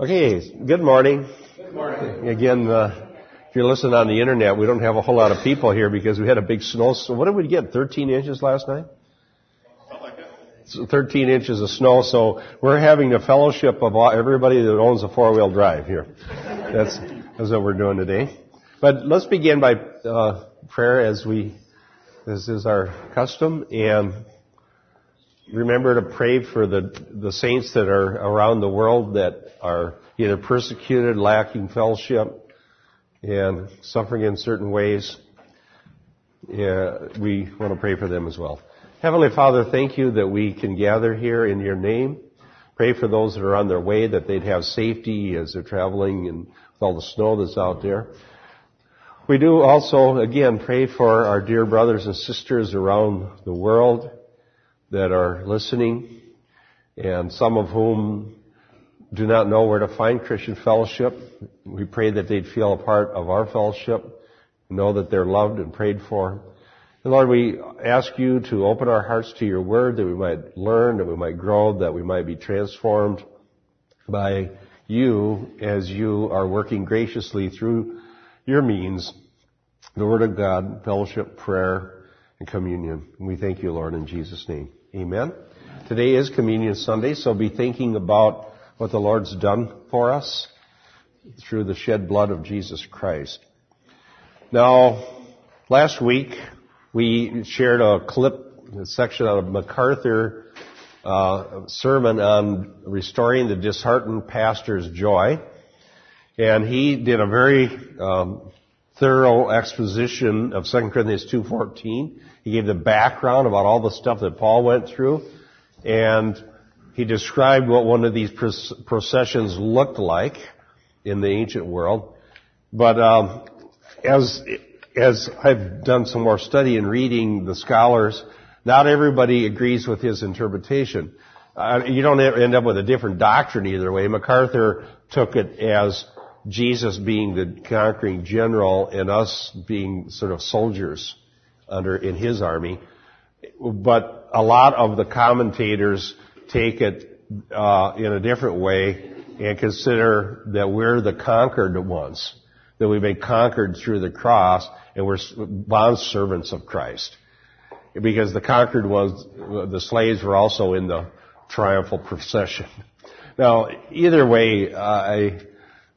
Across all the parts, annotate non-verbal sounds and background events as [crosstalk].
Okay, good morning. Good morning. Again, uh, if you're listening on the internet, we don't have a whole lot of people here because we had a big snow. So what did we get? 13 inches last night? Like 13 inches of snow. So we're having a fellowship of all, everybody that owns a four-wheel drive here. That's, that's what we're doing today. But let's begin by uh, prayer as we, this is our custom, and remember to pray for the, the saints that are around the world that are either persecuted, lacking fellowship, and suffering in certain ways. Yeah, we want to pray for them as well. Heavenly Father, thank you that we can gather here in your name. Pray for those that are on their way that they'd have safety as they're traveling and with all the snow that's out there. We do also, again, pray for our dear brothers and sisters around the world that are listening and some of whom do not know where to find Christian fellowship. We pray that they'd feel a part of our fellowship, know that they're loved and prayed for. And Lord, we ask you to open our hearts to your word that we might learn, that we might grow, that we might be transformed by you as you are working graciously through your means, the word of God, fellowship, prayer, and communion. And we thank you, Lord, in Jesus' name. Amen. Today is Communion Sunday, so be thinking about what the Lord's done for us through the shed blood of Jesus Christ. Now, last week we shared a clip, a section out of MacArthur uh, sermon on restoring the disheartened pastor's joy, and he did a very um, thorough exposition of 2 Corinthians 2.14. He gave the background about all the stuff that Paul went through, and he described what one of these processions looked like in the ancient world. But um, as as I've done some more study and reading the scholars, not everybody agrees with his interpretation. Uh, you don't end up with a different doctrine either way. MacArthur took it as Jesus being the conquering general and us being sort of soldiers under in his army. But a lot of the commentators take it uh, in a different way and consider that we're the conquered ones, that we've been conquered through the cross, and we're bond servants of Christ. Because the conquered ones, the slaves were also in the triumphal procession. [laughs] Now, either way, I,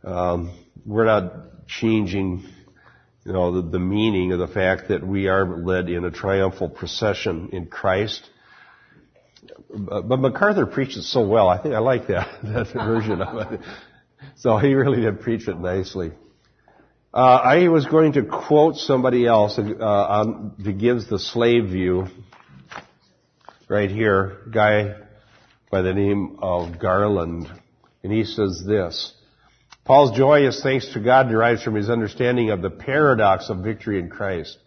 um, we're not changing, you know, the, the meaning of the fact that we are led in a triumphal procession in Christ but MacArthur preached it so well. I think I like that, [laughs] that version of it. So he really did preach it nicely. Uh, I was going to quote somebody else uh, on, gives the slave view right here, guy by the name of Garland, and he says this: Paul's joyous thanks to God derives from his understanding of the paradox of victory in Christ.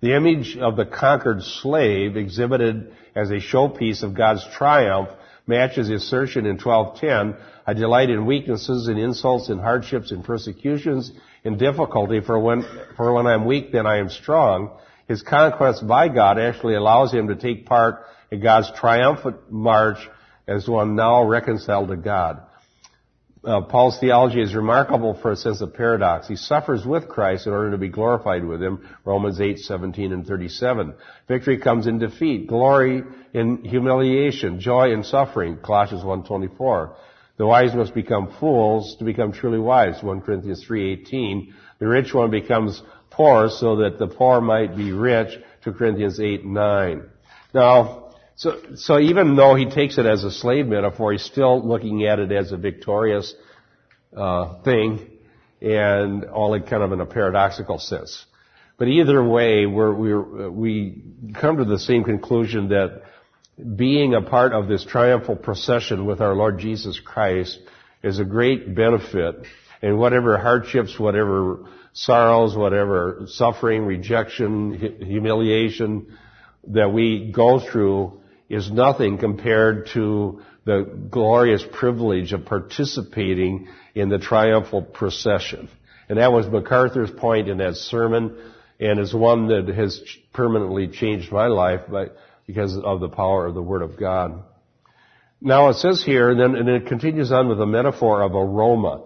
The image of the conquered slave exhibited as a showpiece of God's triumph matches the assertion in 1210, I delight in weaknesses, in insults, in hardships, in persecutions, in difficulty, for when, for when I'm weak, then I am strong. His conquest by God actually allows him to take part in God's triumphant march as one now reconciled to God. Uh, Paul's theology is remarkable for a sense of paradox. He suffers with Christ in order to be glorified with him. Romans 8, 17 and 37. Victory comes in defeat. Glory in humiliation. Joy in suffering. Colossians 1, 24. The wise must become fools to become truly wise. 1 Corinthians 3, 18. The rich one becomes poor so that the poor might be rich. 2 Corinthians 8, 9. Now, so, so even though he takes it as a slave metaphor, he's still looking at it as a victorious uh, thing, and all in kind of in a paradoxical sense. But either way, we're, we come to the same conclusion that being a part of this triumphal procession with our Lord Jesus Christ is a great benefit, and whatever hardships, whatever sorrows, whatever suffering, rejection, humiliation that we go through is nothing compared to the glorious privilege of participating in the triumphal procession. And that was MacArthur's point in that sermon and is one that has permanently changed my life but because of the power of the Word of God. Now it says here, and then and it continues on with a metaphor of aroma,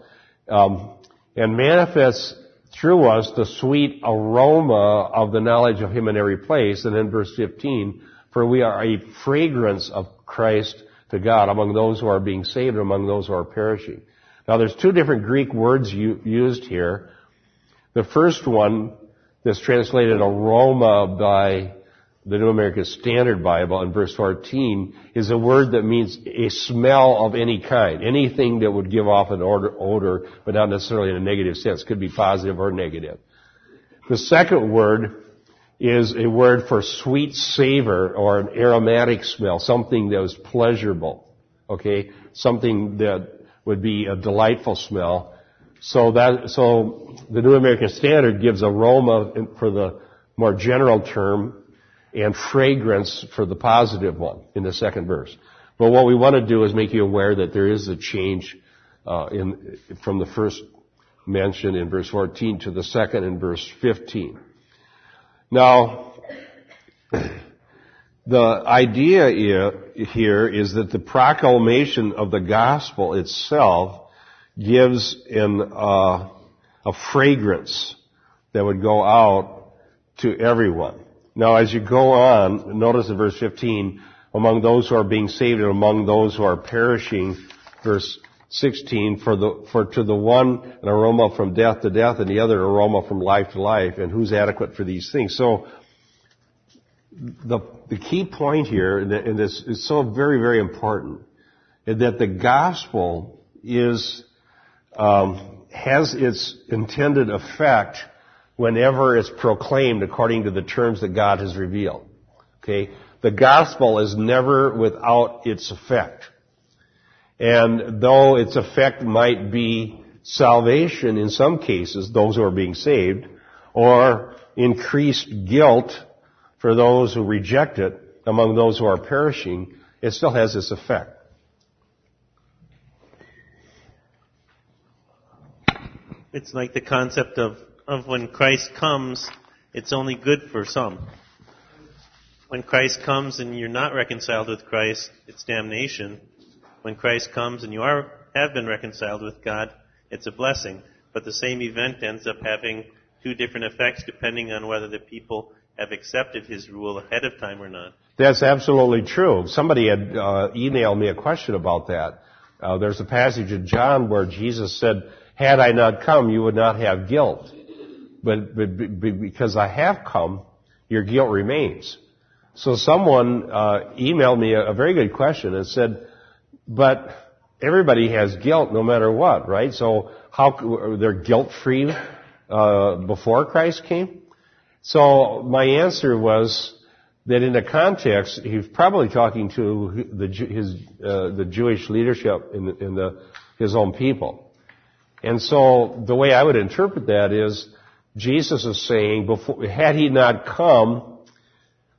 um, and manifests through us the sweet aroma of the knowledge of Him in every place. And then verse 15, for we are a fragrance of Christ to God among those who are being saved and among those who are perishing. Now there's two different Greek words used here. The first one that's translated aroma by the New American Standard Bible in verse 14 is a word that means a smell of any kind. Anything that would give off an odor, odor, but not necessarily in a negative sense. Could be positive or negative. The second word is a word for sweet savor or an aromatic smell, something that was pleasurable. Okay? Something that would be a delightful smell. So that, so the New American Standard gives aroma for the more general term and fragrance for the positive one in the second verse. But what we want to do is make you aware that there is a change uh, in from the first mention in verse 14 to the second in verse 15. Now, the idea here is that the proclamation of the gospel itself gives an, uh, a fragrance that would go out to everyone. Now, as you go on, notice in verse 15, among those who are being saved and among those who are perishing, verse 16, for the, for to the one an aroma from death to death and the other an aroma from life to life, and who's adequate for these things? So, the, the key point here, and this is so very, very important, is that the gospel is, um, has its intended effect whenever it's proclaimed according to the terms that God has revealed. Okay? The gospel is never without its effect. And though its effect might be salvation in some cases, those who are being saved, or increased guilt for those who reject it among those who are perishing, it still has this effect. It's like the concept of of when Christ comes, it's only good for some. When Christ comes and you're not reconciled with Christ, it's damnation. When Christ comes and you are have been reconciled with God, it's a blessing. But the same event ends up having two different effects depending on whether the people have accepted his rule ahead of time or not. That's absolutely true. Somebody had uh, emailed me a question about that. Uh, there's a passage in John where Jesus said, "Had I not come, you would not have guilt." but, but, but because I have come, your guilt remains. So someone uh, emailed me a, a very good question and said, but everybody has guilt no matter what, right? So how they're guilt free uh, before Christ came? So my answer was that in the context, he's probably talking to the his uh, the Jewish leadership in, in the his own people, and so the way I would interpret that is Jesus is saying, before, had he not come,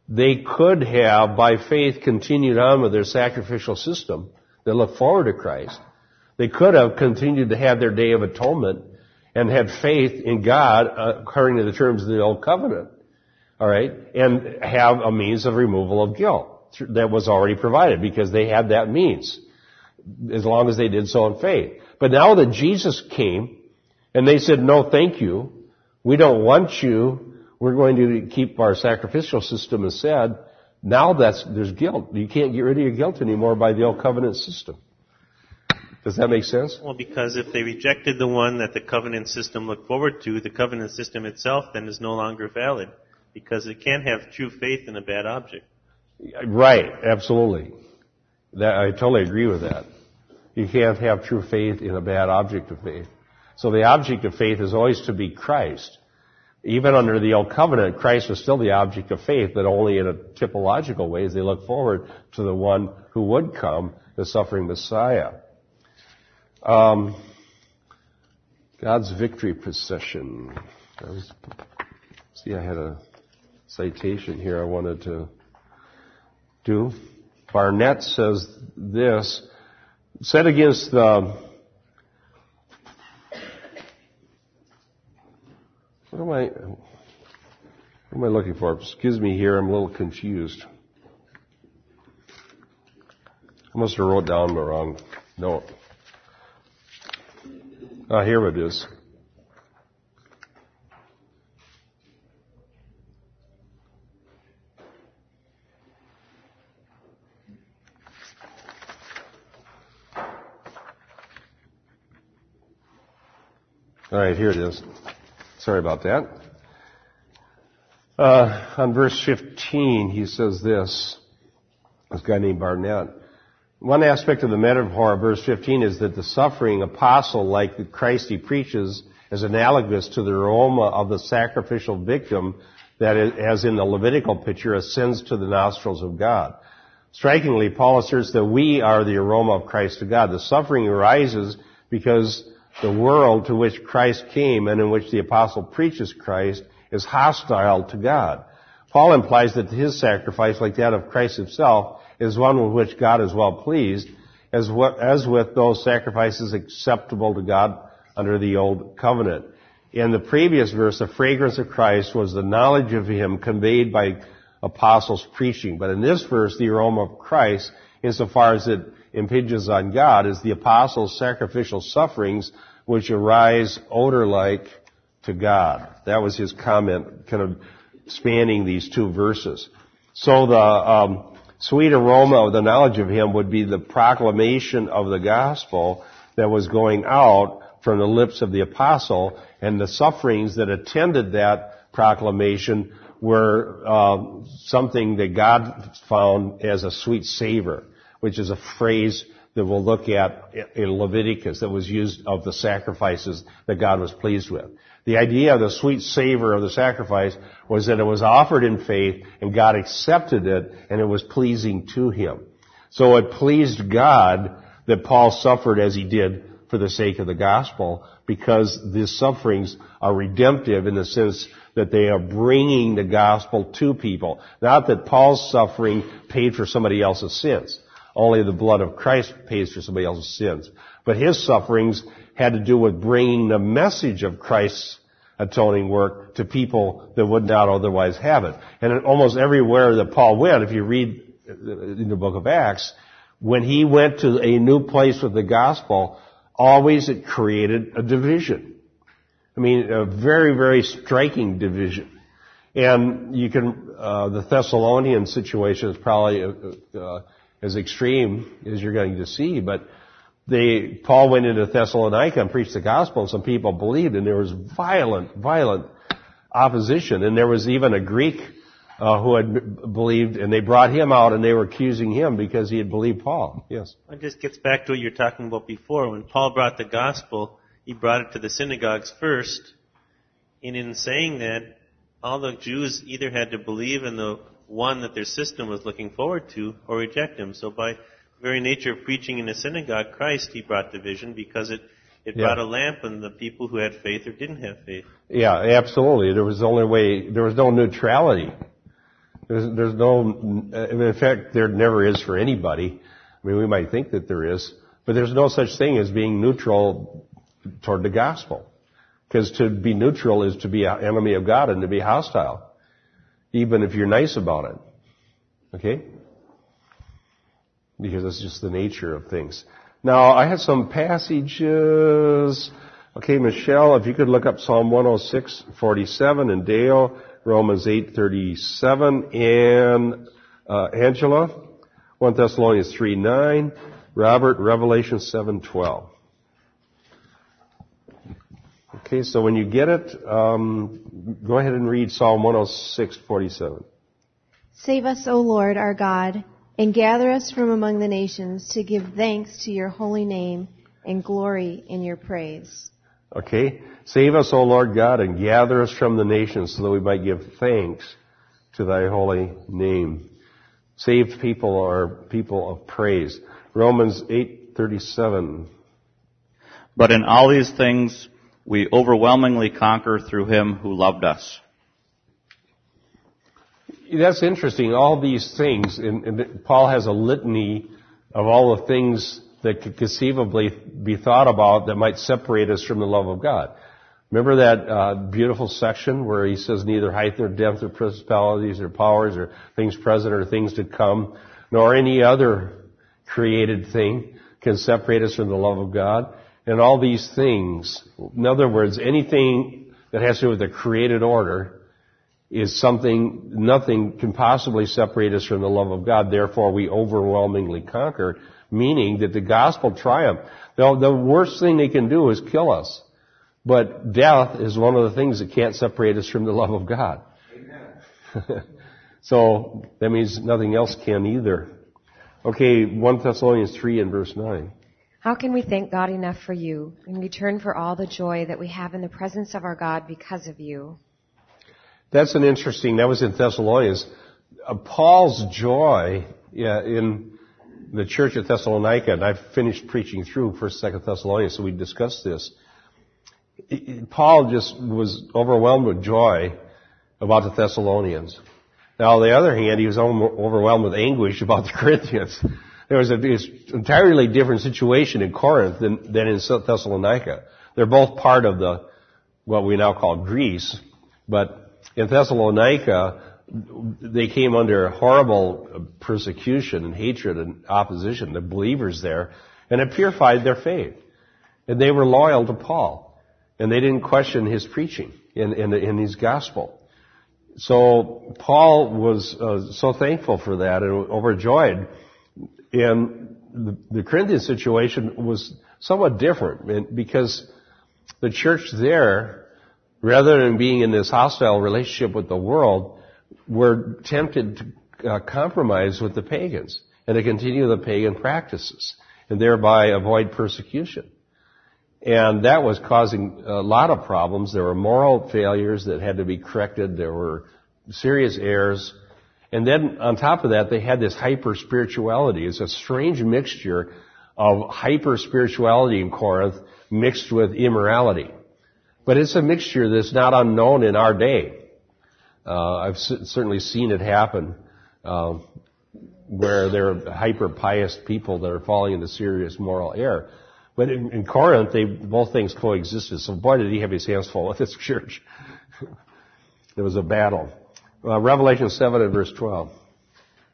they could have, by faith, continued on with their sacrificial system. They look forward to Christ. They could have continued to have their day of atonement and had faith in God uh, according to the terms of the old covenant. All right, and have a means of removal of guilt that was already provided because they had that means as long as they did so in faith. But now that Jesus came and they said, no, thank you, we don't want you. We're going to keep our sacrificial system aside. Now that's, there's guilt. You can't get rid of your guilt anymore by the old covenant system. Does that make sense? Well, because if they rejected the one that the covenant system looked forward to, the covenant system itself then is no longer valid because it can't have true faith in a bad object. Right, absolutely. That, I totally agree with that. You can't have true faith in a bad object of faith. So the object of faith is always to be Christ. Even under the Old Covenant, Christ was still the object of faith, but only in a typological way as they look forward to the one who would come, the suffering Messiah. Um, God's victory procession. I was, see, I had a citation here I wanted to do. Barnett says this, set against the What am I, what am I looking for? Excuse me here, I'm a little confused. I must have wrote down the wrong note. Ah, here it is. All right, here it is. Sorry about that. Uh, on verse 15, he says this. This guy named Barnett. One aspect of the metaphor of verse 15 is that the suffering apostle, like the Christ he preaches, is analogous to the aroma of the sacrificial victim that, as in the Levitical picture, ascends to the nostrils of God. Strikingly, Paul asserts that we are the aroma of Christ to God. The suffering arises because the world to which Christ came and in which the apostle preaches Christ is hostile to God. Paul implies that his sacrifice, like that of Christ himself, is one with which God is well pleased, as, as with those sacrifices acceptable to God under the old covenant. In the previous verse, the fragrance of Christ was the knowledge of Him conveyed by apostles preaching. But in this verse, the aroma of Christ, insofar as it impinges on God, is the apostles' sacrificial sufferings which arise odor-like to God. That was his comment, kind of spanning these two verses. So the um, sweet aroma of the knowledge of Him would be the proclamation of the gospel that was going out from the lips of the apostle, and the sufferings that attended that proclamation were uh, something that God found as a sweet savor, which is a phrase that we'll look at in Leviticus that was used of the sacrifices that God was pleased with. The idea of the sweet savor of the sacrifice was that it was offered in faith and God accepted it and it was pleasing to Him. So it pleased God that Paul suffered as he did for the sake of the gospel because these sufferings are redemptive in the sense that they are bringing the gospel to people. Not that Paul's suffering paid for somebody else's sins. Only the blood of Christ pays for somebody else's sins. But his sufferings had to do with bringing the message of Christ's atoning work to people that would not otherwise have it. And almost everywhere that Paul went, if you read in the book of Acts, when he went to a new place with the gospel, always it created a division. I mean, a very, very striking division. And you can, uh, the Thessalonian situation is probably uh, uh, as extreme as you're going to see, but they, Paul went into Thessalonica and preached the gospel and some people believed and there was violent, violent opposition and there was even a Greek uh, who had believed and they brought him out and they were accusing him because he had believed Paul. Yes. It just gets back to what you were talking about before. When Paul brought the gospel, he brought it to the synagogues first. And in saying that, all the Jews either had to believe in the one that their system was looking forward to or reject him. So by very nature of preaching in a synagogue, Christ, he brought division because it, it yeah. brought a lamp on the people who had faith or didn't have faith. Yeah, absolutely. There was the only way, there was no neutrality. There's, there's no, in fact, there never is for anybody. I mean, we might think that there is, but there's no such thing as being neutral toward the gospel. Because to be neutral is to be an enemy of God and to be hostile even if you're nice about it. Okay? Because that's just the nature of things. Now, I have some passages. Okay, Michelle, if you could look up Psalm 106, 47, and Dale, Romans 8, 37, and uh, Angela, 1 Thessalonians 3, 9, Robert, Revelation 7, 12. Okay, so when you get it, um, go ahead and read Psalm 106:47. Save us, O Lord, our God, and gather us from among the nations to give thanks to your holy name and glory in your praise. Okay, save us, O Lord God, and gather us from the nations so that we might give thanks to thy holy name. Saved people are people of praise. Romans 8:37. But in all these things we overwhelmingly conquer through him who loved us. That's interesting. All these things, and, and Paul has a litany of all the things that could conceivably be thought about that might separate us from the love of God. Remember that uh, beautiful section where he says neither height nor depth or principalities or powers or things present or things to come, nor any other created thing can separate us from the love of God. And all these things, in other words, anything that has to do with the created order is something, nothing can possibly separate us from the love of God. Therefore, we overwhelmingly conquer, meaning that the gospel triumph. The, the worst thing they can do is kill us. But death is one of the things that can't separate us from the love of God. [laughs] [laughs] so, that means nothing else can either. Okay, 1 Thessalonians 3 and verse 9. How can we thank God enough for you in return for all the joy that we have in the presence of our God because of you? That's an interesting, that was in Thessalonians. Uh, Paul's joy yeah, in the church at Thessalonica, and I've finished preaching through 1st, 2nd Thessalonians, so we discussed this. Paul just was overwhelmed with joy about the Thessalonians. Now, on the other hand, he was overwhelmed with anguish about the Corinthians. There was an entirely different situation in Corinth than, than in Thessalonica. They're both part of the, what we now call Greece, but in Thessalonica, they came under horrible persecution and hatred and opposition, the believers there, and it purified their faith. And they were loyal to Paul. And they didn't question his preaching in, in, in his gospel. So Paul was uh, so thankful for that and overjoyed. And the, the Corinthian situation was somewhat different because the church there, rather than being in this hostile relationship with the world, were tempted to uh, compromise with the pagans and to continue the pagan practices and thereby avoid persecution. And that was causing a lot of problems. There were moral failures that had to be corrected. There were serious errors. And then on top of that, they had this hyper spirituality. It's a strange mixture of hyper spirituality in Corinth mixed with immorality. But it's a mixture that's not unknown in our day. Uh, I've certainly seen it happen uh, where there are hyper pious people that are falling into serious moral error. But in, in Corinth, they, both things coexisted. So boy, did he have his hands full with this [laughs] church. there was a battle. Uh, Revelation 7 and verse 12.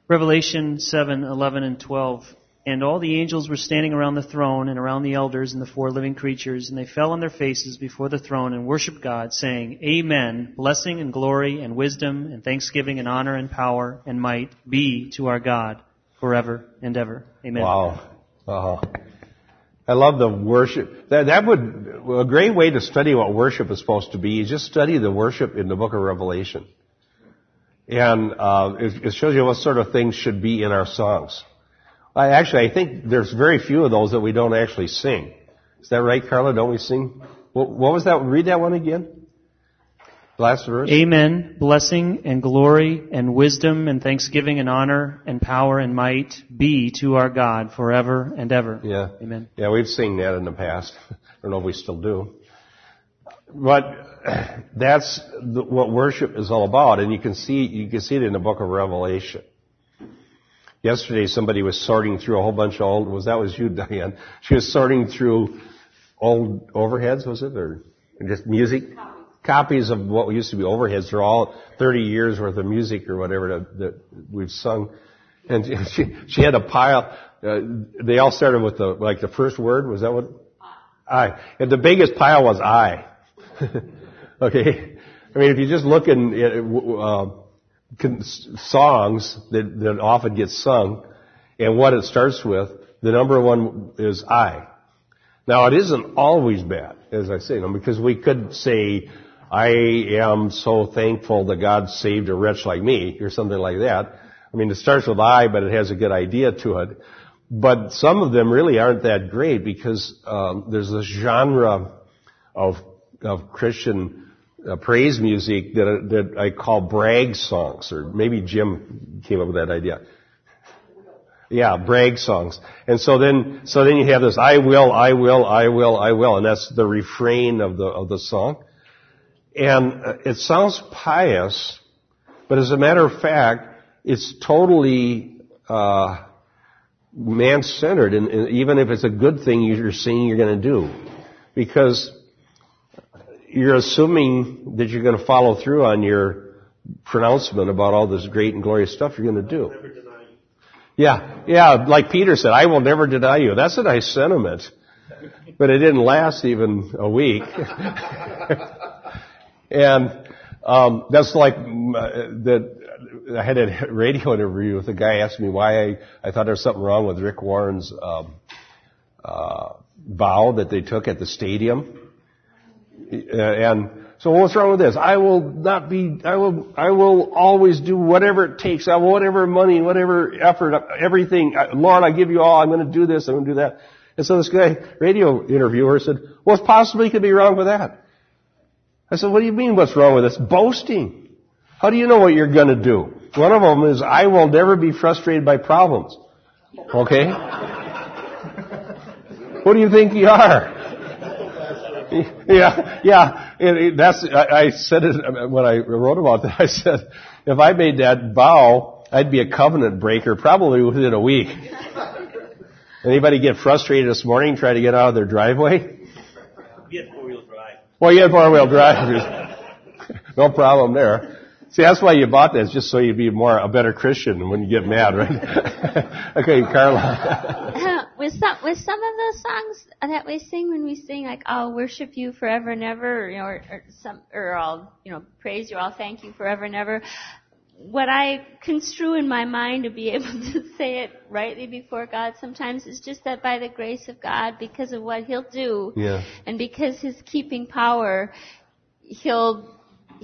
Revelation 7, 11 and 12. And all the angels were standing around the throne and around the elders and the four living creatures, and they fell on their faces before the throne and worshiped God, saying, Amen. Blessing and glory and wisdom and thanksgiving and honor and power and might be to our God forever and ever. Amen. Wow. Uh-huh. I love the worship. That, that would, a great way to study what worship is supposed to be is just study the worship in the book of Revelation. And uh, it, it shows you what sort of things should be in our songs. I, actually, I think there's very few of those that we don't actually sing. Is that right, Carla? Don't we sing? What, what was that? Read that one again. Last verse. Amen. Blessing and glory and wisdom and thanksgiving and honor and power and might be to our God forever and ever. Yeah. Amen. Yeah, we've seen that in the past. [laughs] I don't know if we still do. But [clears throat] that's the, what worship is all about, and you can see you can see it in the book of Revelation. Yesterday, somebody was sorting through a whole bunch of old. Was that was you, [laughs] Diane? She was sorting through old overheads, was it, or just music? copies of what used to be overheads. They're all 30 years worth of music or whatever that, that we've sung. And [laughs] she, she had a pile. Uh, they all started with the like the first word. Was that what? I. And the biggest pile was I. [laughs] okay. I mean, if you just look in uh, songs that, that often get sung, and what it starts with, the number one is I. Now, it isn't always bad, as I say, because we could say I am so thankful that God saved a wretch like me, or something like that. I mean, it starts with I, but it has a good idea to it. But some of them really aren't that great because um, there's this genre of of Christian uh, praise music that that I call brag songs, or maybe Jim came up with that idea. Yeah, brag songs. And so then, so then you have this, I will, I will, I will, I will, and that's the refrain of the, of the song. And uh, it sounds pious, but as a matter of fact, it's totally uh, man-centered, and, and, even if it's a good thing you're saying you're to do, because you're assuming that you're going to follow through on your pronouncement about all this great and glorious stuff you're going to do. Yeah, yeah, like Peter said, I will never deny you. That's a nice sentiment. But it didn't last even a week. [laughs] and um, that's like mm, that. I had a radio interview with a guy asked me why I, I thought there was something wrong with Rick Warren's um, uh, vow that they took at the stadium. Uh, and so what's wrong with this? I will not be, I will, I will always do whatever it takes. I will whatever money, whatever effort, everything. Lord, I give you all. I'm going to do this. I'm going to do that. And so this guy, radio interviewer said, what possibly could be wrong with that? I said, what do you mean what's wrong with this? Boasting. How do you know what you're going to do? One of them is, I will never be frustrated by problems. Okay? [laughs] what do you think you are? [laughs] yeah, yeah. It, it, that's I, I said it when I wrote about that. [laughs] I said if I made that vow, I'd be a covenant breaker probably within a week. [laughs] Anybody get frustrated this morning trying to get out of their driveway? We had four wheel drive. Well, you had four wheel drive. no problem there. See, that's why you bought this, just so you'd be more a better Christian when you get mad, right? [laughs] okay, Carla. [laughs] with some with some of those songs that we sing when we sing like I'll worship you forever and ever, or, you know, or, or some or I'll you know praise you, I'll thank you forever and ever. What I construe in my mind to be [laughs] able to say it rightly before God sometimes is just that by the grace of God, because of what He'll do, yeah. and because His keeping power, He'll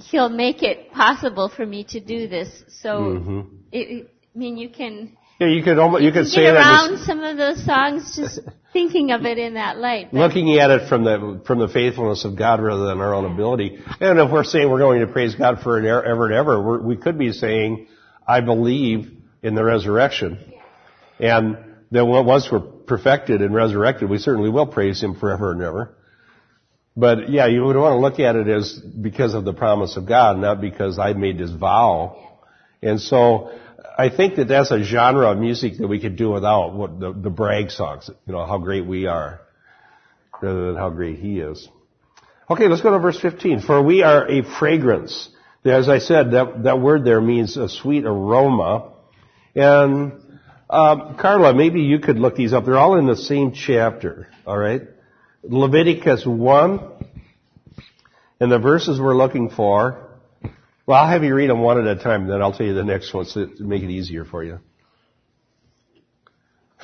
he'll make it possible for me to do this. So, mm-hmm. it, I mean, you can. Yeah, you could almost, you could say get around that some of those songs just [laughs] thinking of it in that light. Looking at it from the from the faithfulness of God rather than our own ability. And if we're saying we're going to praise God for an ever and ever, we're, we could be saying, "I believe in the resurrection," and then once we're perfected and resurrected, we certainly will praise Him forever and ever. But yeah, you would want to look at it as because of the promise of God, not because I made this vow. And so I think that that's a genre of music that we could do without what the, the brag songs, you know, how great we are, rather than how great He is. Okay, let's go to verse 15. For we are a fragrance. As I said, that, that word there means a sweet aroma. And um, Carla, maybe you could look these up. They're all in the same chapter. All right. Leviticus 1, and the verses we're looking for. Well, I'll have you read them one at a time, then I'll tell you the next one to make it easier for you.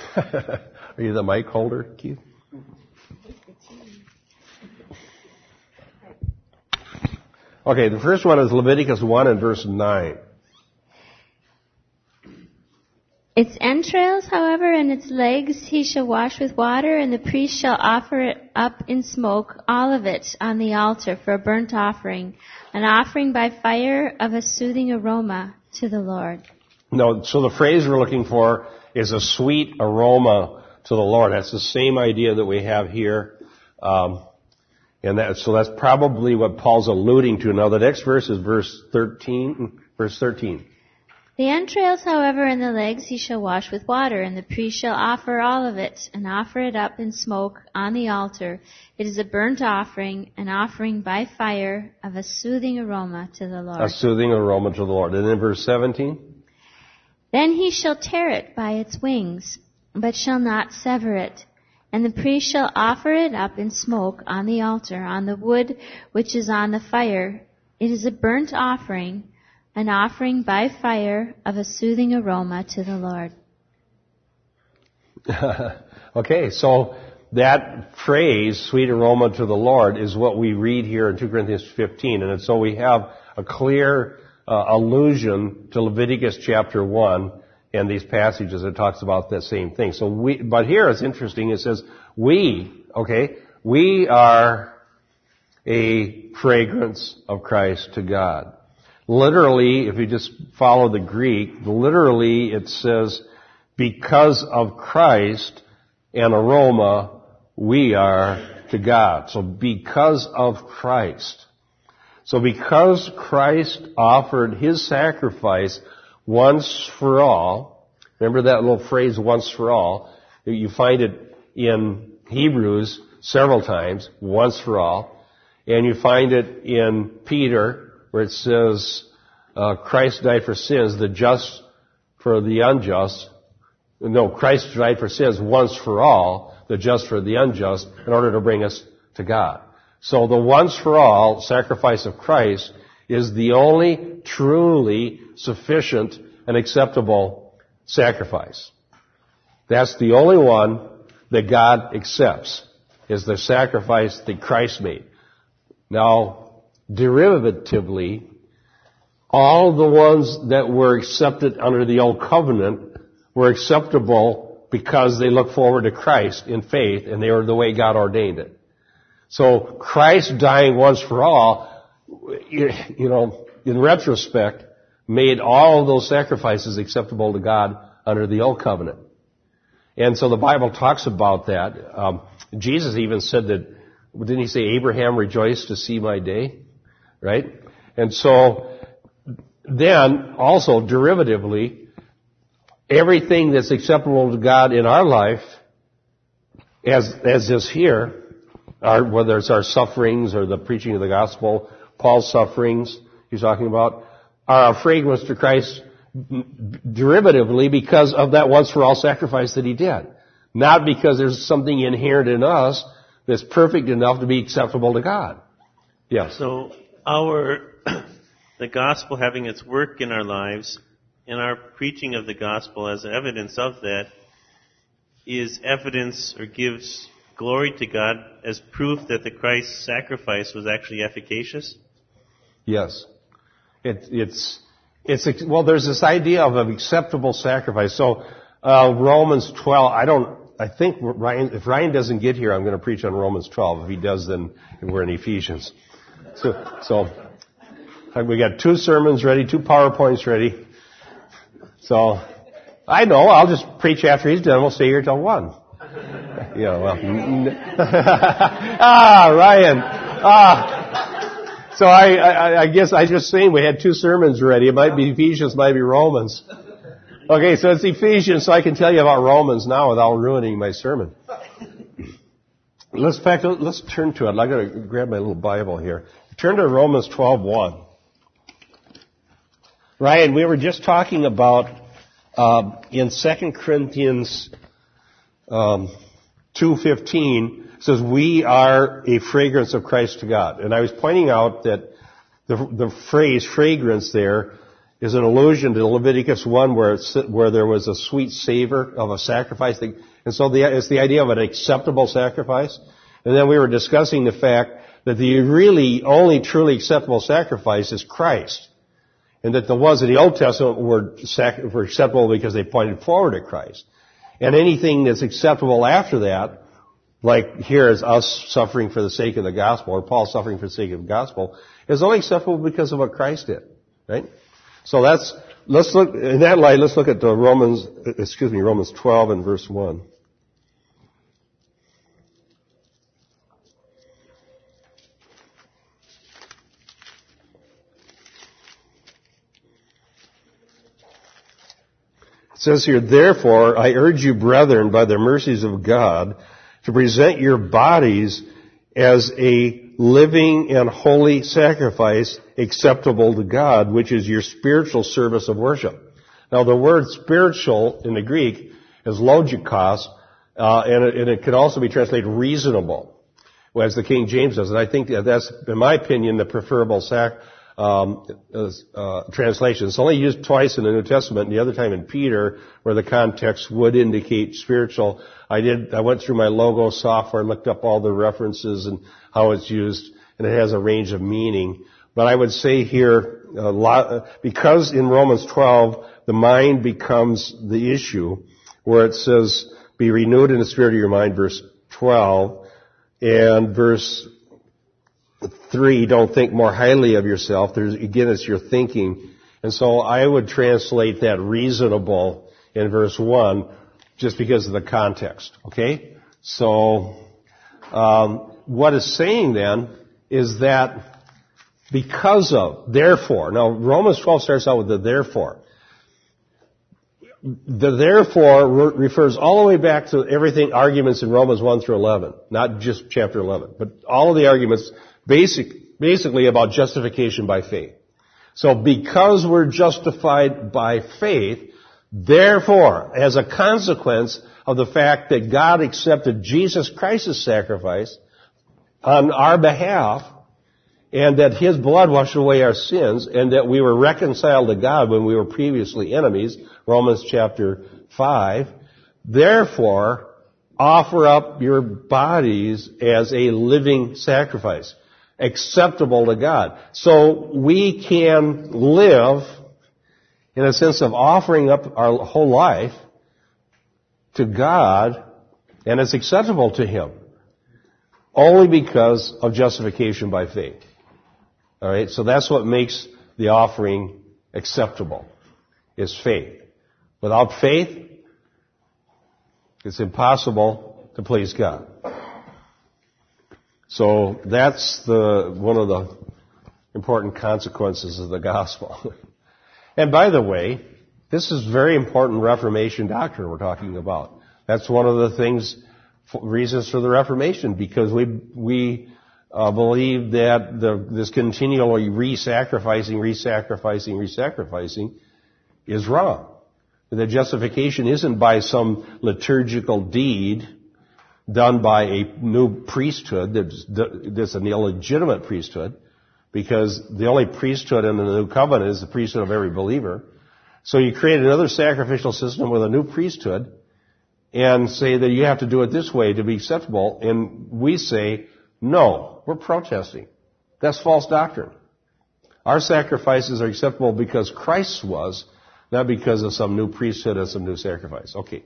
[laughs] Are you the mic holder, Keith? Okay, the first one is Leviticus 1 and verse 9. Its entrails, however, and its legs he shall wash with water, and the priest shall offer it up in smoke, all of it, on the altar for a burnt offering, an offering by fire of a soothing aroma to the Lord. No, so the phrase we're looking for is a sweet aroma to the Lord. That's the same idea that we have here. Um, and that, so that's probably what Paul's alluding to. Now the next verse is verse 13, verse 13. The entrails, however, and the legs he shall wash with water, and the priest shall offer all of it, and offer it up in smoke on the altar. It is a burnt offering, an offering by fire of a soothing aroma to the Lord. A soothing aroma to the Lord. And then verse 17? Then he shall tear it by its wings, but shall not sever it. And the priest shall offer it up in smoke on the altar, on the wood which is on the fire. It is a burnt offering, an offering by fire of a soothing aroma to the Lord. [laughs] okay, so that phrase, sweet aroma to the Lord, is what we read here in 2 Corinthians 15. And so we have a clear uh, allusion to Leviticus chapter 1 and these passages that talks about that same thing. So we, but here it's interesting, it says, we, okay, we are a fragrance of Christ to God. Literally, if you just follow the Greek, literally it says, because of Christ, an aroma, we are to God. So because of Christ. So because Christ offered His sacrifice once for all, remember that little phrase, once for all, you find it in Hebrews several times, once for all, and you find it in Peter, where it says, uh, Christ died for sins, the just for the unjust, No, Christ died for sins once for all, the just for the unjust, in order to bring us to God. So the once for all sacrifice of Christ is the only truly sufficient and acceptable sacrifice. That's the only one that God accepts, is the sacrifice that Christ made. Now, derivatively, all the ones that were accepted under the old covenant were acceptable because they looked forward to Christ in faith and they were the way God ordained it. So Christ dying once for all, you know, in retrospect, made all of those sacrifices acceptable to God under the old covenant. And so the Bible talks about that. Um, Jesus even said that, didn't he say Abraham rejoiced to see my day? Right? And so, then, also derivatively, everything that's acceptable to God in our life, as, as is here, our, whether it's our sufferings or the preaching of the gospel, Paul's sufferings, he's talking about, are a fragrance to Christ derivatively because of that once for all sacrifice that he did. Not because there's something inherent in us that's perfect enough to be acceptable to God. Yes. So our [clears throat] the gospel having its work in our lives and our preaching of the gospel as evidence of that is evidence or gives glory to God as proof that the Christ sacrifice was actually efficacious? Yes. It, it's it's well, there's this idea of an acceptable sacrifice. So uh, Romans 12. I don't. I think Ryan. If Ryan doesn't get here, I'm going to preach on Romans 12. If he does, then we're in Ephesians. So, so we got two sermons ready, two powerpoints ready. So I know. I'll just preach after he's done. We'll stay here till one. [laughs] Yeah. Well. [laughs] ah, Ryan. Ah. So I, I, I guess I just saying we had two sermons ready. It might be Ephesians, might be Romans. Okay, so it's Ephesians, so I can tell you about Romans now without ruining my sermon. Let's fact, let's turn to it. I got to grab my little Bible here. Turn to Romans 12:1. Ryan, we were just talking about uh, in 2 Corinthians um, 2:15 says, we are a fragrance of Christ to God. And I was pointing out that the, the phrase fragrance there is an allusion to Leviticus 1 where, where there was a sweet savor of a sacrifice. And so the, it's the idea of an acceptable sacrifice. And then we were discussing the fact that the really only truly acceptable sacrifice is Christ. And that the ones in the Old Testament were, were acceptable because they pointed forward to Christ. And anything that's acceptable after that like here is us suffering for the sake of the gospel, or Paul suffering for the sake of the gospel, is only acceptable because of what Christ did. Right? So that's, let's look, in that light, let's look at the Romans, excuse me, Romans 12 and verse 1. Says here, therefore, I urge you, brethren, by the mercies of God, to present your bodies as a living and holy sacrifice acceptable to God, which is your spiritual service of worship. Now the word spiritual in the Greek is logikos, uh, and, it, and, it, could also be translated reasonable, as the King James does. And I think that that's, in my opinion, the preferable sac, um, uh, translation. It's only used twice in the New Testament, and the other time in Peter, where the context would indicate spiritual. I did. I went through my Logos software and looked up all the references and how it's used, and it has a range of meaning. But I would say here, lot, because in Romans 12 the mind becomes the issue, where it says, "Be renewed in the spirit of your mind," verse 12, and verse Three, don't think more highly of yourself. There's, again, it's your thinking. And so I would translate that reasonable in verse one just because of the context. Okay? So, um, what it's saying then is that because of, therefore, now Romans 12 starts out with the therefore. The therefore refers all the way back to everything arguments in Romans 1 through 11, not just chapter 11, but all of the arguments basic, basically about justification by faith. So because we're justified by faith, Therefore, as a consequence of the fact that God accepted Jesus Christ's sacrifice on our behalf, and that His blood washed away our sins, and that we were reconciled to God when we were previously enemies, Romans chapter 5, therefore, offer up your bodies as a living sacrifice, acceptable to God. So we can live in a sense of offering up our whole life to God and it's acceptable to Him only because of justification by faith. Alright, so that's what makes the offering acceptable, is faith. Without faith, it's impossible to please God. So that's the, one of the important consequences of the gospel. [laughs] and by the way, this is very important Reformation doctrine we're talking about. That's one of the things, reasons for the Reformation, because we, we uh, believe that the, this continually re-sacrificing, re-sacrificing, re-sacrificing is wrong. That justification isn't by some liturgical deed done by a new priesthood that's, an illegitimate priesthood, because the only priesthood in the new covenant is the priesthood of every believer. So you create another sacrificial system with a new priesthood and say that you have to do it this way to be acceptable, and we say, no, we're protesting. That's false doctrine. Our sacrifices are acceptable because Christ was, not because of some new priesthood and some new sacrifice. Okay.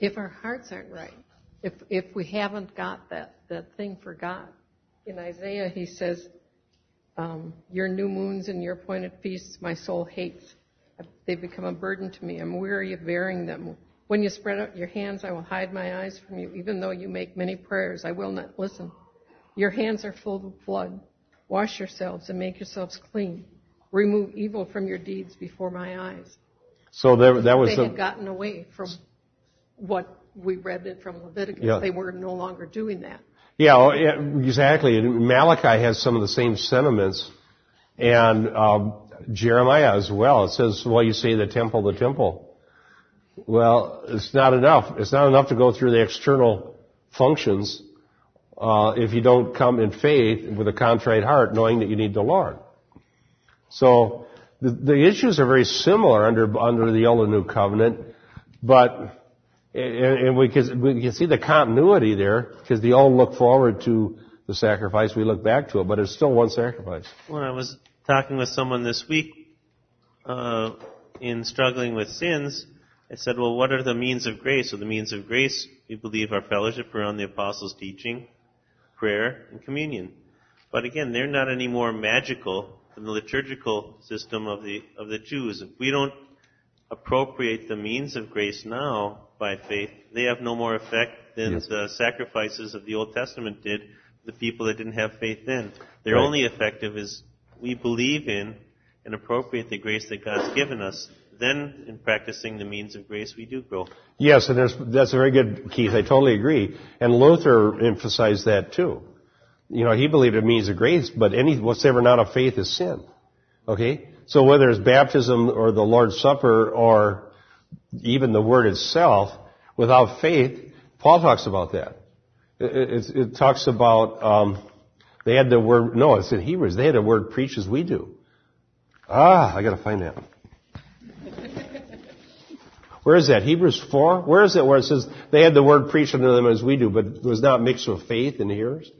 If our hearts aren't right, if, if we haven't got that, that thing for God, in Isaiah he says, um, Your new moons and your appointed feasts my soul hates. They've become a burden to me. I'm weary of bearing them. When you spread out your hands, I will hide my eyes from you. Even though you make many prayers, I will not listen. Your hands are full of blood. Wash yourselves and make yourselves clean. Remove evil from your deeds before my eyes. So there, that was they the, had gotten away from what we read it from Leviticus. Yeah. They were no longer doing that. Yeah, oh, exactly. And Malachi has some of the same sentiments, and um, Jeremiah as well. It says, "Well, you say the temple, the temple." Well, it's not enough. It's not enough to go through the external functions uh, if you don't come in faith with a contrite heart, knowing that you need the Lord. So the, the issues are very similar under under the old and new covenant, but and, and we can we can see the continuity there because they all look forward to the sacrifice, we look back to it, but it's still one sacrifice. When I was talking with someone this week uh, in struggling with sins, I said, well, what are the means of grace? So the means of grace, we believe, are fellowship around the apostles' teaching, prayer, and communion. But again, they're not any more magical than the liturgical system of the of the Jews. If we don't appropriate the means of grace now by faith, they have no more effect than Yes. the sacrifices of the Old Testament did the people that didn't have faith then. Their Right. only effective is we believe in and appropriate the grace that God's given us. Then, in practicing the means of grace, we do grow. Yes, and there's, that's very good, Keith. I totally agree. And Luther emphasized that too. You know, he believed it means of grace, but any whatsoever not of faith is sin. Okay, so whether it's baptism or the Lord's Supper or even the Word itself, without faith, Paul talks about that. It, it, it talks about um, they had the word. No, it's in Hebrews. They had a word preach as we do. Ah, I got to find that. [laughs] Where is that? Hebrews 4? Where is it where it says they had the word preached unto them as we do, but it was not mixed with faith in hearers?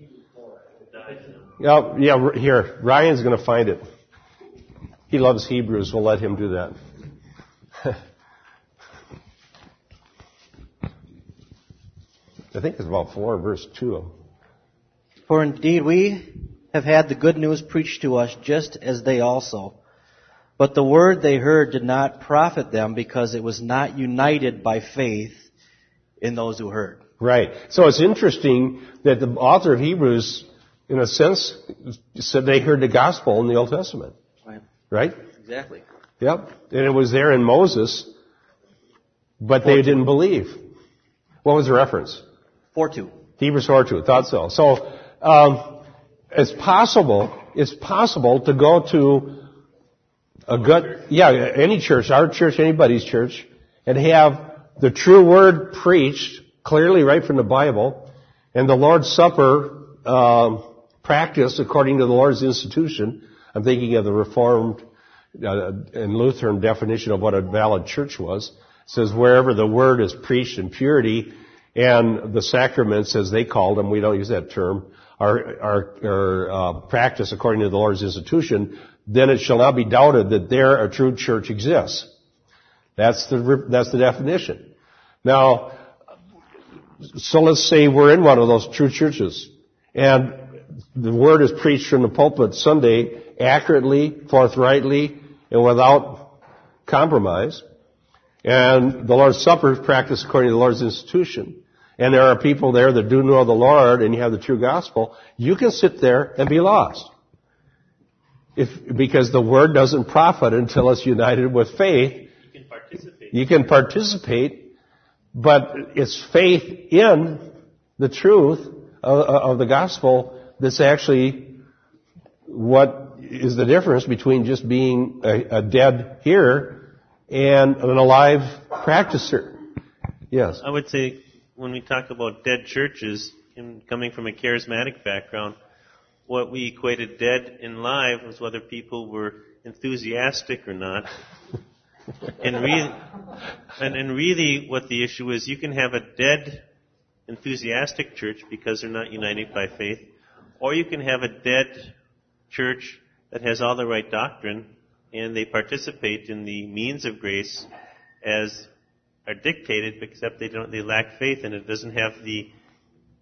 Yeah, yeah, here. Ryan's going to find it. He loves Hebrews. We'll let him do that. [laughs] I think it's about 4, verse 2. For indeed we have had the good news preached to us just as they also. But the word they heard did not profit them because it was not united by faith in those who heard. Right. So it's interesting that the author of Hebrews, in a sense, said they heard the gospel in the Old Testament. Right. Right? Exactly. Yep. And it was there in Moses, but they didn't believe. What was the reference? 4-2. Hebrews 4 2. Thought so. So, um, it's possible, it's possible to go to a good, yeah, any church, our church, anybody's church, and have the true word preached clearly right from the Bible, and the Lord's Supper uh, practiced according to the Lord's institution. I'm thinking of the Reformed uh, and Lutheran definition of what a valid church was. It says wherever the word is preached in purity, and the sacraments, as they called them, we don't use that term, are, are, are uh, practiced according to the Lord's institution, then it shall not be doubted that there a true church exists. That's the, that's the definition. Now, so let's say we're in one of those true churches, and the word is preached from the pulpit Sunday accurately, forthrightly, and without compromise. And the Lord's Supper is practiced according to the Lord's institution. And there are people there that do know the Lord and you have the true gospel. You can sit there and be lost. If, because the word doesn't profit until it's united with faith. You can participate. You can participate, but it's faith in the truth of, of the gospel that's actually what is the difference between just being a, a dead hearer and an alive practicer. Yes. I would say when we talk about dead churches, in coming from a charismatic background, what we equated dead and live was whether people were enthusiastic or not. [laughs] and, really, and, and really what the issue is, you can have a dead, enthusiastic church because they're not united by faith, or you can have a dead church that has all the right doctrine and they participate in the means of grace as are dictated, except they don't, they lack faith and it doesn't have the,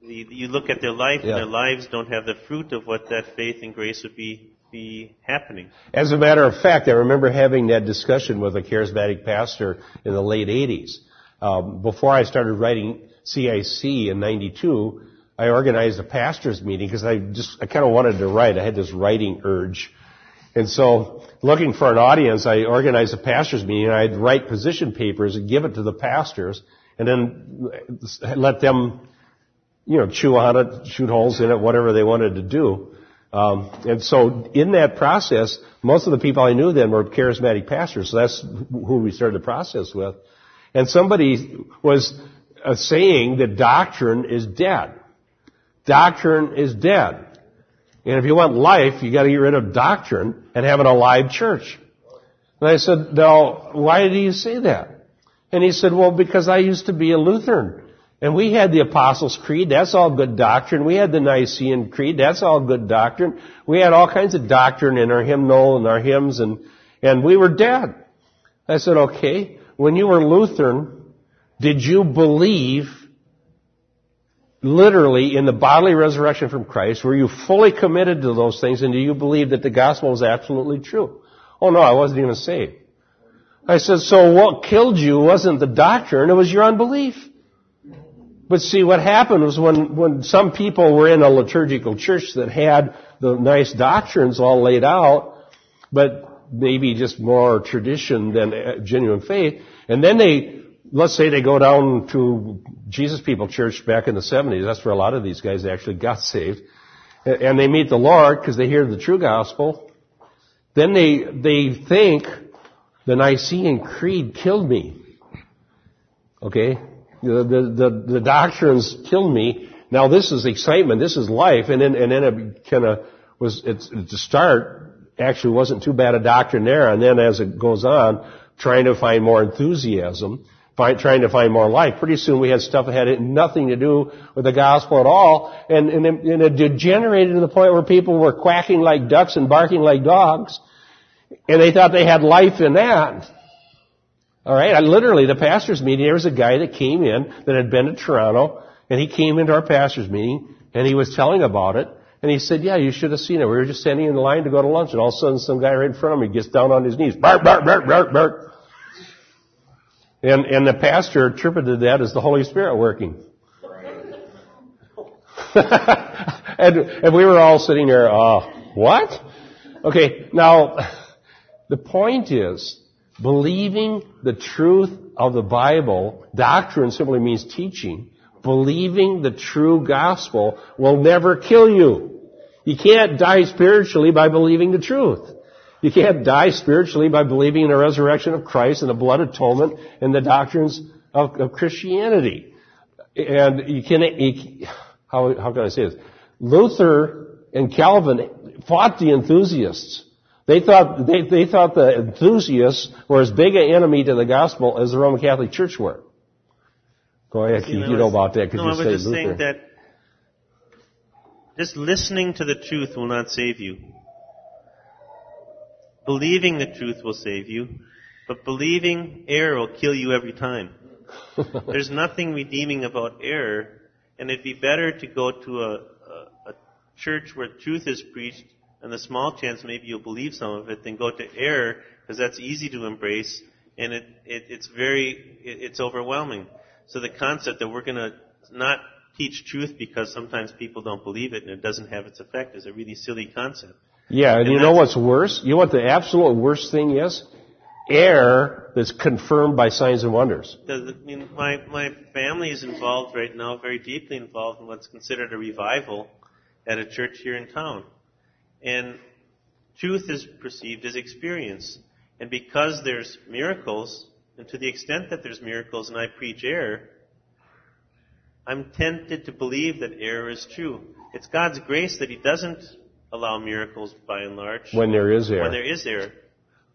the you look at their life Yeah. and their lives don't have the fruit of what that faith and grace would be, be happening. As a matter of fact, I remember having that discussion with a charismatic pastor in the late 80s. Um, before I started writing CIC in 92, I organized a pastor's meeting because I just, I kind of wanted to write. I had this writing urge. And so, looking for an audience, I organized a pastor's meeting and I'd write position papers and give it to the pastors and then let them, you know, chew on it, shoot holes in it, whatever they wanted to do. Um, and so in that process, most of the people I knew then were charismatic pastors. So that's who we started the process with. And somebody was uh, saying that doctrine is dead. Doctrine is dead. And if you want life, you got to get rid of doctrine and have an alive church. And I said, now, why do you say that? And he said, well, because I used to be a Lutheran. And we had the Apostles' Creed. That's all good doctrine. We had the Nicene Creed. That's all good doctrine. We had all kinds of doctrine in our hymnal and our hymns and, and we were dead. I said, okay, when you were Lutheran, did you believe literally in the bodily resurrection from Christ? Were you fully committed to those things and do you believe that the gospel was absolutely true? Oh no, I wasn't even saved. I said, so what killed you wasn't the doctrine, it was your unbelief. But see, what happened was when, when some people were in a liturgical church that had the nice doctrines all laid out, but maybe just more tradition than uh, genuine faith, and then they, let's say they go down to Jesus People Church back in the 70s, that's where a lot of these guys actually got saved, and they meet the Lord because they hear the true gospel, then they, they think the Nicene Creed killed me. Okay? The, the, the, the doctrines killed me. Now this is excitement, this is life, and then, and then it kind of was, it's, to start, actually wasn't too bad a doctrine there, and then as it goes on, trying to find more enthusiasm, find, trying to find more life. Pretty soon we had stuff that had nothing to do with the gospel at all, and, and, it, and it degenerated to the point where people were quacking like ducks and barking like dogs, and they thought they had life in that. All right, I literally, the pastor's meeting, there was a guy that came in that had been to Toronto, and he came into our pastor's meeting, and he was telling about it, and he said, yeah, you should have seen it. We were just standing in the line to go to lunch, and all of a sudden some guy right in front of me gets down on his knees, bark, bark, bark, bark, bark. And, and the pastor interpreted that as the Holy Spirit working. [laughs] and, and we were all sitting there, uh, what? Okay, now, the point is, believing the truth of the Bible, doctrine simply means teaching, believing the true gospel will never kill you. You can't die spiritually by believing the truth. You can't die spiritually by believing in the resurrection of Christ and the blood atonement and the doctrines of, of Christianity. And you can, you, how, how can I say this? Luther and Calvin fought the enthusiasts. They thought, they, they thought the enthusiasts were as big an enemy to the gospel as the Roman Catholic Church were. Go ahead, Keith. You know about that because no, you I was just Luther. saying that just listening to the truth will not save you. Believing the truth will save you, but believing error will kill you every time. [laughs] There's nothing redeeming about error, and it'd be better to go to a, a, a church where truth is preached, and the small chance maybe you'll believe some of it, than go to error, because that's easy to embrace, and it, it it's very, it, it's overwhelming. So the concept that we're going to not teach truth because sometimes people don't believe it and it doesn't have its effect is a really silly concept. Yeah, and, And you know what's worse? You know what the absolute worst thing is? Error that's confirmed by signs and wonders. The, I mean, my, my family is involved right now, very deeply involved in what's considered a revival at a church here in town. And truth is perceived as experience. And because there's miracles, and to the extent that there's miracles and I preach error, I'm tempted to believe that error is true. It's God's grace that He doesn't allow miracles by and large When there is error. when there is error.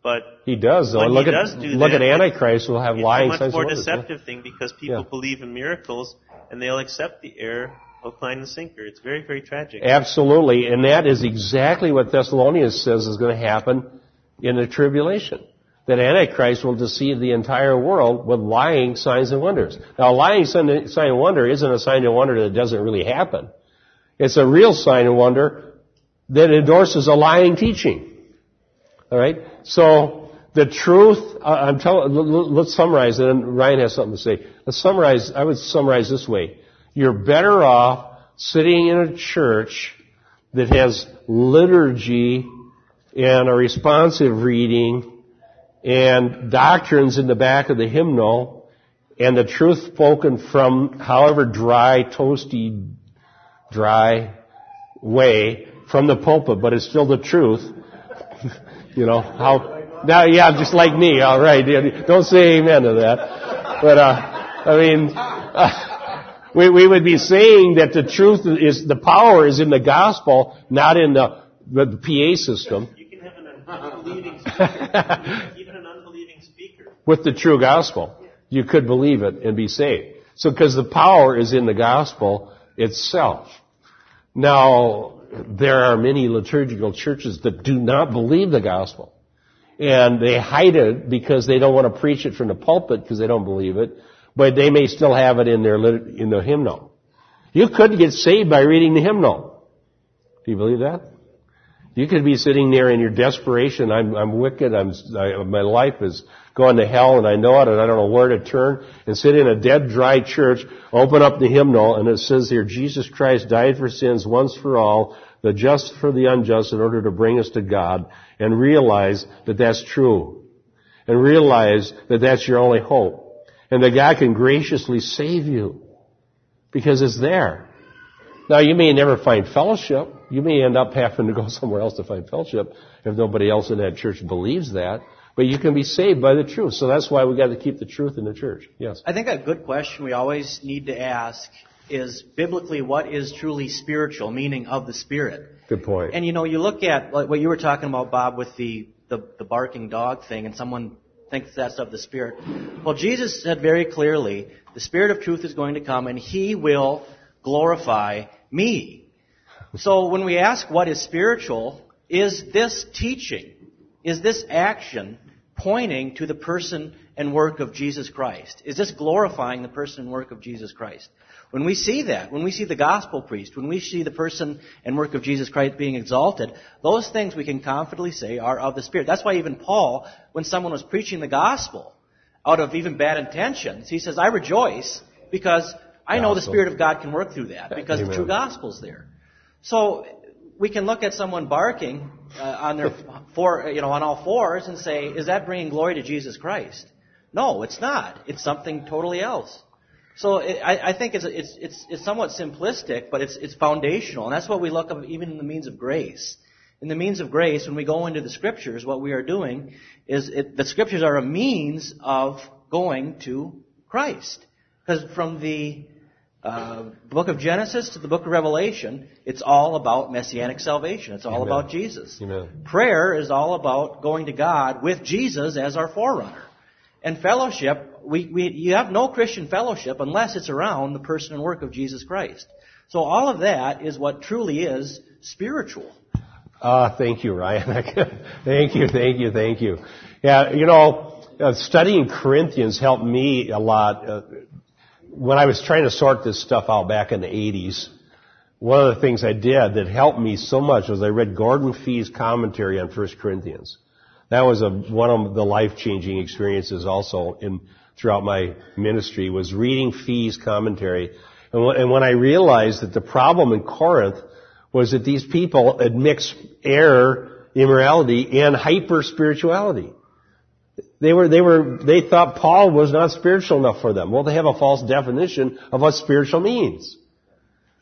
But He does, though. When look he at does do look that, at Antichrist will have it's lying a much signs more and wonders. yeah. deceptive thing because people Yeah. believe in miracles and they'll accept the error hook, line, and sinker. It's very, very tragic. Absolutely, and that is exactly what Thessalonians says is going to happen in the tribulation. That Antichrist will deceive the entire world with lying signs and wonders. Now, a lying sign sign and wonder isn't a sign and wonder that doesn't really happen. It's a real sign and wonder that endorses a lying teaching. All right. So the truth, I'm telling. Let's summarize it. And Ryan has something to say. Let's summarize. I would summarize this way: You're better off sitting in a church that has liturgy and a responsive reading and doctrines in the back of the hymnal and the truth spoken from however dry, toasty, dry way from the pulpit, but it's still the truth. [laughs] you know, how, now, yeah, just like me, alright, don't say amen to that. But, uh, I mean, uh, [laughs] we, we would be saying that the truth is, the power is in the gospel, not in the, the PA system. You can have an unbelieving [laughs] speaker, even an unbelieving speaker. with the true gospel. You could believe it and be saved. So because the power is in the gospel itself. Now, there are many liturgical churches that do not believe the gospel. And they hide it because they don't want to preach it from the pulpit because they don't believe it, but they may still have it in their in the hymnal. You could get saved by reading the hymnal. Do you believe that? You could be sitting there in your desperation. I'm, I'm wicked. I'm, I, my life is going to hell and I know it and I don't know where to turn and sit in a dead, dry church, open up the hymnal and it says here, Jesus Christ died for sins once for all, the just for the unjust in order to bring us to God and realize that that's true. And realize that that's your only hope. And that God can graciously save you. Because it's there. Now you may never find fellowship. You may end up having to go [laughs] somewhere else to find fellowship if nobody else in that church believes that. But you can be saved by the truth. So that's why we got to keep the truth in the church. Yes. I think a good question we always need to ask is biblically what is truly spiritual, meaning of the Spirit. Good point. And you know, you look at like what you were talking about, Bob, with the, the, the barking dog thing, and someone thinks that's of the Spirit. Well, Jesus said very clearly, the Spirit of truth is going to come and He will glorify me. So when we ask what is spiritual, is this teaching, is this action pointing to the person and work of Jesus Christ? Is this glorifying the person and work of Jesus Christ? When we see that, when we see the gospel preached, when we see the person and work of Jesus Christ being exalted, those things we can confidently say are of the Spirit. That's why even Paul, when someone was preaching the gospel, out of even bad intentions, he says, I rejoice because I know the Spirit of God can work through that because the Amen. true gospel's there. So we can look at someone barking uh, on their [laughs] four, you know, on all fours and say, is that bringing glory to Jesus Christ? No, it's not. It's something totally else. So it, I, I think it's, it's it's it's somewhat simplistic, but it's it's foundational, and that's what we look at even in the means of grace. In the means of grace, when we go into the scriptures, what we are doing is it, the scriptures are a means of going to Christ. Because from the uh, book of Genesis to the book of Revelation, it's all about messianic salvation. It's all Amen. about Jesus. Amen. Prayer is all about going to God with Jesus as our forerunner. And fellowship, we, we, you have no Christian fellowship unless it's around the person and work of Jesus Christ. So all of that is what truly is spiritual. Ah, thank you, Ryan. [laughs] thank you, thank you, thank you. Yeah, you know, uh, studying Corinthians helped me a lot. Uh, when I was trying to sort this stuff out back in the 80s, one of the things I did that helped me so much was I read Gordon Fee's commentary on 1 Corinthians. That was a, one of the life-changing experiences also in, throughout my ministry was reading Fee's commentary. And and when I realized that the problem in Corinth was that these people had mixed error, immorality, and hyper spirituality. They were, they were, they thought Paul was not spiritual enough for them. Well, they have a false definition of what spiritual means.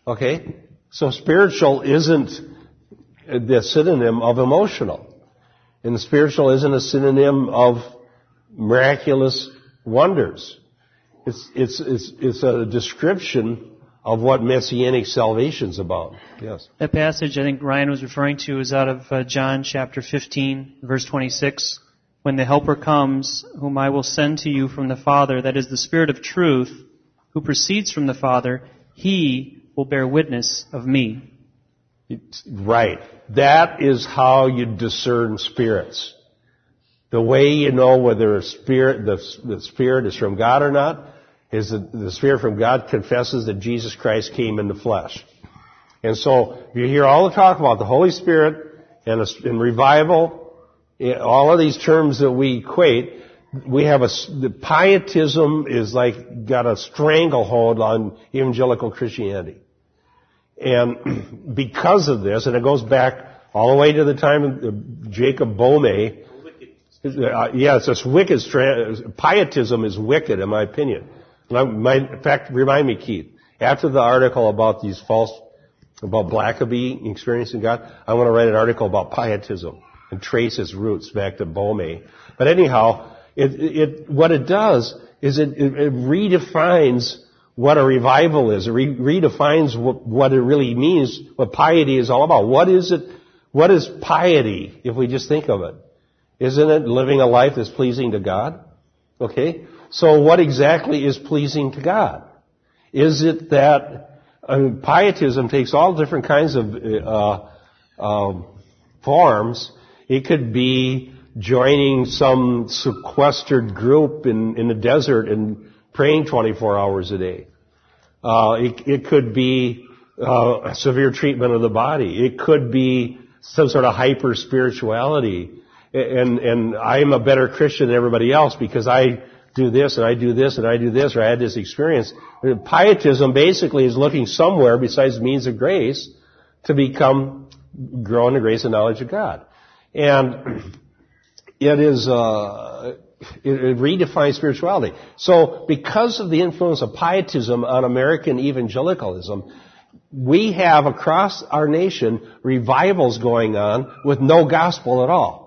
Okay? So spiritual isn't the synonym of emotional. And spiritual isn't a synonym of miraculous wonders. It's, it's, it's, it's a description of what messianic salvation's about. Yes. That passage I think Ryan was referring to is out of uh, John chapter 15, verse 26. When the Helper comes, whom I will send to you from the Father, that is the Spirit of truth, who proceeds from the Father, he will bear witness of me. It's, right. That is how you discern spirits. The way you know whether a spirit, the, the spirit is from God or not, is that the spirit from God confesses that Jesus Christ came in the flesh. And so you hear all the talk about the Holy Spirit and, and revival, all of these terms that we equate, we have a, the pietism is like got a stranglehold on evangelical Christianity. And [clears throat] because of this, and it goes back all the way to the time of Jacob Boehme, uh, yeah, it's this wicked, pietism is wicked in my opinion. My, in fact, remind me, Keith, after the article about these false, about Blackaby experiencing God, I want to write an article about pietism and trace its roots back to Boehme. But anyhow, it, it, what it does is it, it, it redefines what a revival is. It re- redefines what, what, it really means, what piety is all about. What is it, what is piety, if we just think of it? Isn't it living a life that's pleasing to God? Okay? So what exactly is pleasing to God? Is it that uh, pietism takes all different kinds of uh, uh, forms? It could be joining some sequestered group in, in the desert and praying 24 hours a day. Uh, it, it, could be uh, severe treatment of the body. It could be some sort of hyper spirituality. And, and I am a better Christian than everybody else because I do this and I do this and I do this or I had this experience. Pietism basically is looking somewhere besides means of grace to become grow in the grace and knowledge of God. And it is, uh, it, it redefines spirituality. So because of the influence of pietism on American evangelicalism, we have across our nation revivals going on with no gospel at all.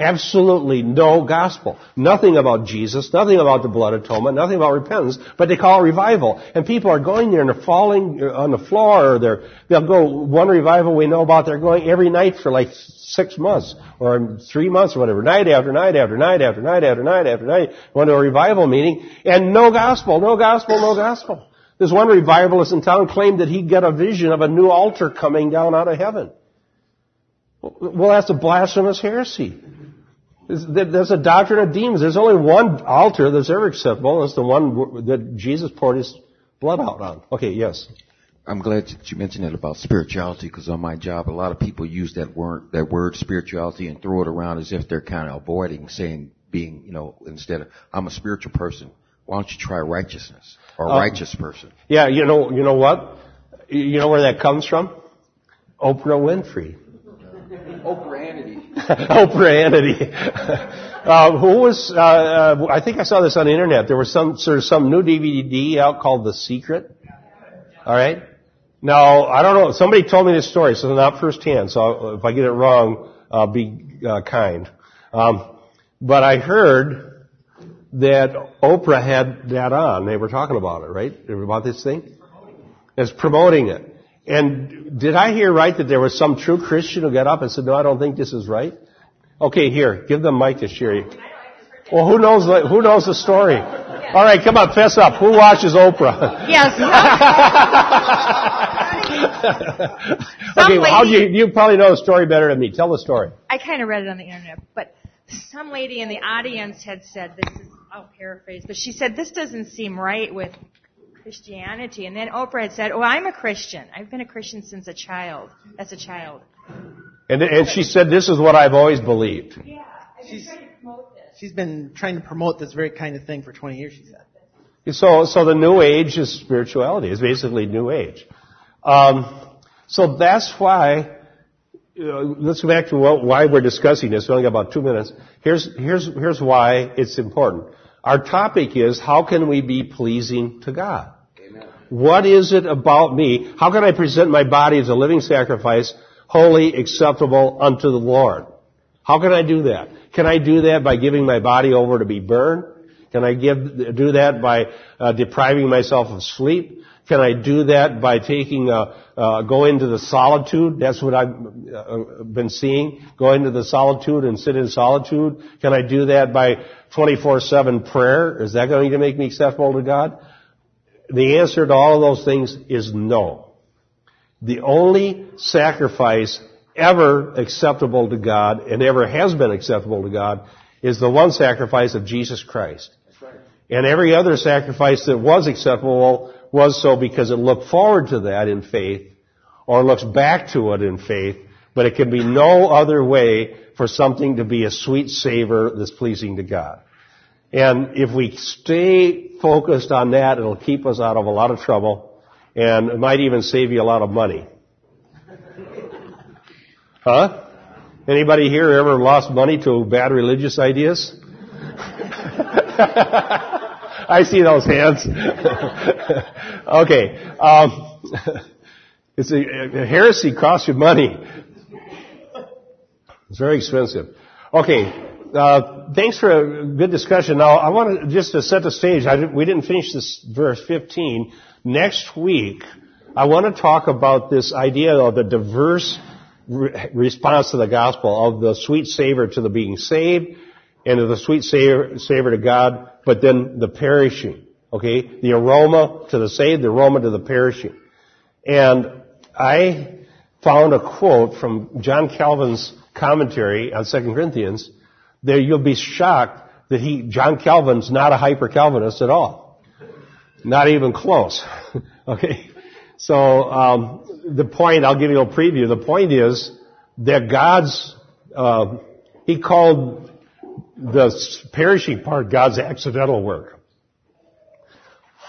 Absolutely no gospel. Nothing about Jesus, nothing about the blood atonement, nothing about repentance, but they call it revival. And people are going there and they're falling uh, on the floor or they're, they'll go, one revival we know about, they're going every night for like six months or three months or whatever, night after night after night after night after night after night, going to a revival meeting and no gospel, no gospel, no gospel. This one revivalist in town claimed that he'd get a vision of a new altar coming down out of heaven. Well, that's a blasphemous heresy. There's a doctrine of demons. There's only one altar that's ever acceptable. It's the one that Jesus poured his blood out on. Okay, yes. I'm glad that you mentioned that about spirituality because on my job, a lot of people use that word, that word spirituality and throw it around as if they're kind of avoiding saying being, you know, instead of, I'm a spiritual person. Why don't you try righteousness or a uh, righteous person? Yeah, you know, you know what? You know where that comes from? Oprah Winfrey. Oprah Hannity. [laughs] Oprah Hannity. [laughs] uh, who was? Uh, uh, I think I saw this on the internet. There was some sort of some new DVD out called The Secret. All right, Now, I don't know. Somebody told me this story, so not firsthand. So if I get it wrong, uh, be uh, kind. Um, but I heard that Oprah had that on. They were talking about it, right? About this thing. It's promoting it. And did I hear right that there was some true Christian who got up and said, "No, I don't think this is right"? Okay, here, give them mic to Sherry. Well, who knows? The, who knows the story? All right, come on, fess up. Who watches Oprah? Yes. [laughs] okay, well, how do you, you probably know the story better than me. Tell the story. I kind of read it on the internet, but some lady in the audience had said, this is, I'll paraphrase, but she said, this doesn't seem right with Christianity. And then Oprah had said, oh, I'm a Christian. I've been a Christian since a child, as a child. And, and she said, this is what I've always believed. Yeah. She's, she's been trying to promote this very kind of thing for 20 years, she said. So, so the New Age is spirituality. It's basically New Age. Um, so that's why. Uh, let's go back to what, why we're discussing this. We only got about two minutes. Here's here's here's why it's important. Our topic is how can we be pleasing to God? Amen. What is it about me? How can I present my body as a living sacrifice, holy, acceptable unto the Lord? How can I do that? Can I do that by giving my body over to be burned? Can I give, do that by uh, depriving myself of sleep? Can I do that by taking, uh, uh, go into the solitude? That's what I've uh, been seeing. Go into the solitude and sit in solitude. Can I do that by 24-7 prayer? Is that going to make me acceptable to God? The answer to all of those things is no. The only sacrifice ever acceptable to God and ever has been acceptable to God is the one sacrifice of Jesus Christ. And every other sacrifice that was acceptable was so because it looked forward to that in faith or looks back to it in faith, but it can be no other way for something to be a sweet savor that's pleasing to God. And if we stay focused on that, it'll keep us out of a lot of trouble and it might even save you a lot of money. [laughs] Huh? Anybody here ever lost money to bad religious ideas? [laughs] [laughs] I see those hands. [laughs] okay. Um, [laughs] it's a, a heresy costs you money. It's very expensive. Okay. Uh, thanks for a good discussion. Now, I want to just to set the stage. We didn't finish this verse 15. Next week, I want to talk about this idea of the diverse re- response to the gospel of the sweet savor to the being saved and of the sweet savor, savor to God, but then the perishing. Okay? The aroma to the saved, the aroma to the perishing. And I found a quote from John Calvin's commentary on 2 Corinthians that you'll be shocked that he, John Calvin's not a hyper Calvinist at all. Not even close. [laughs] okay? So, um, the point, I'll give you a preview. The point is that God's, uh, He called the perishing part God's accidental work.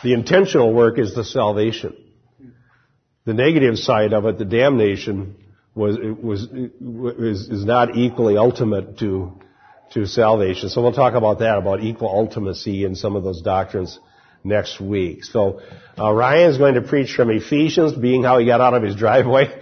The intentional work is the salvation. The negative side of it, the damnation, was, was, is, is not equally ultimate to, to salvation. So we'll talk about that, about equal ultimacy in some of those doctrines next week. So uh, Ryan's going to preach from Ephesians, being how he got out of his driveway. [laughs]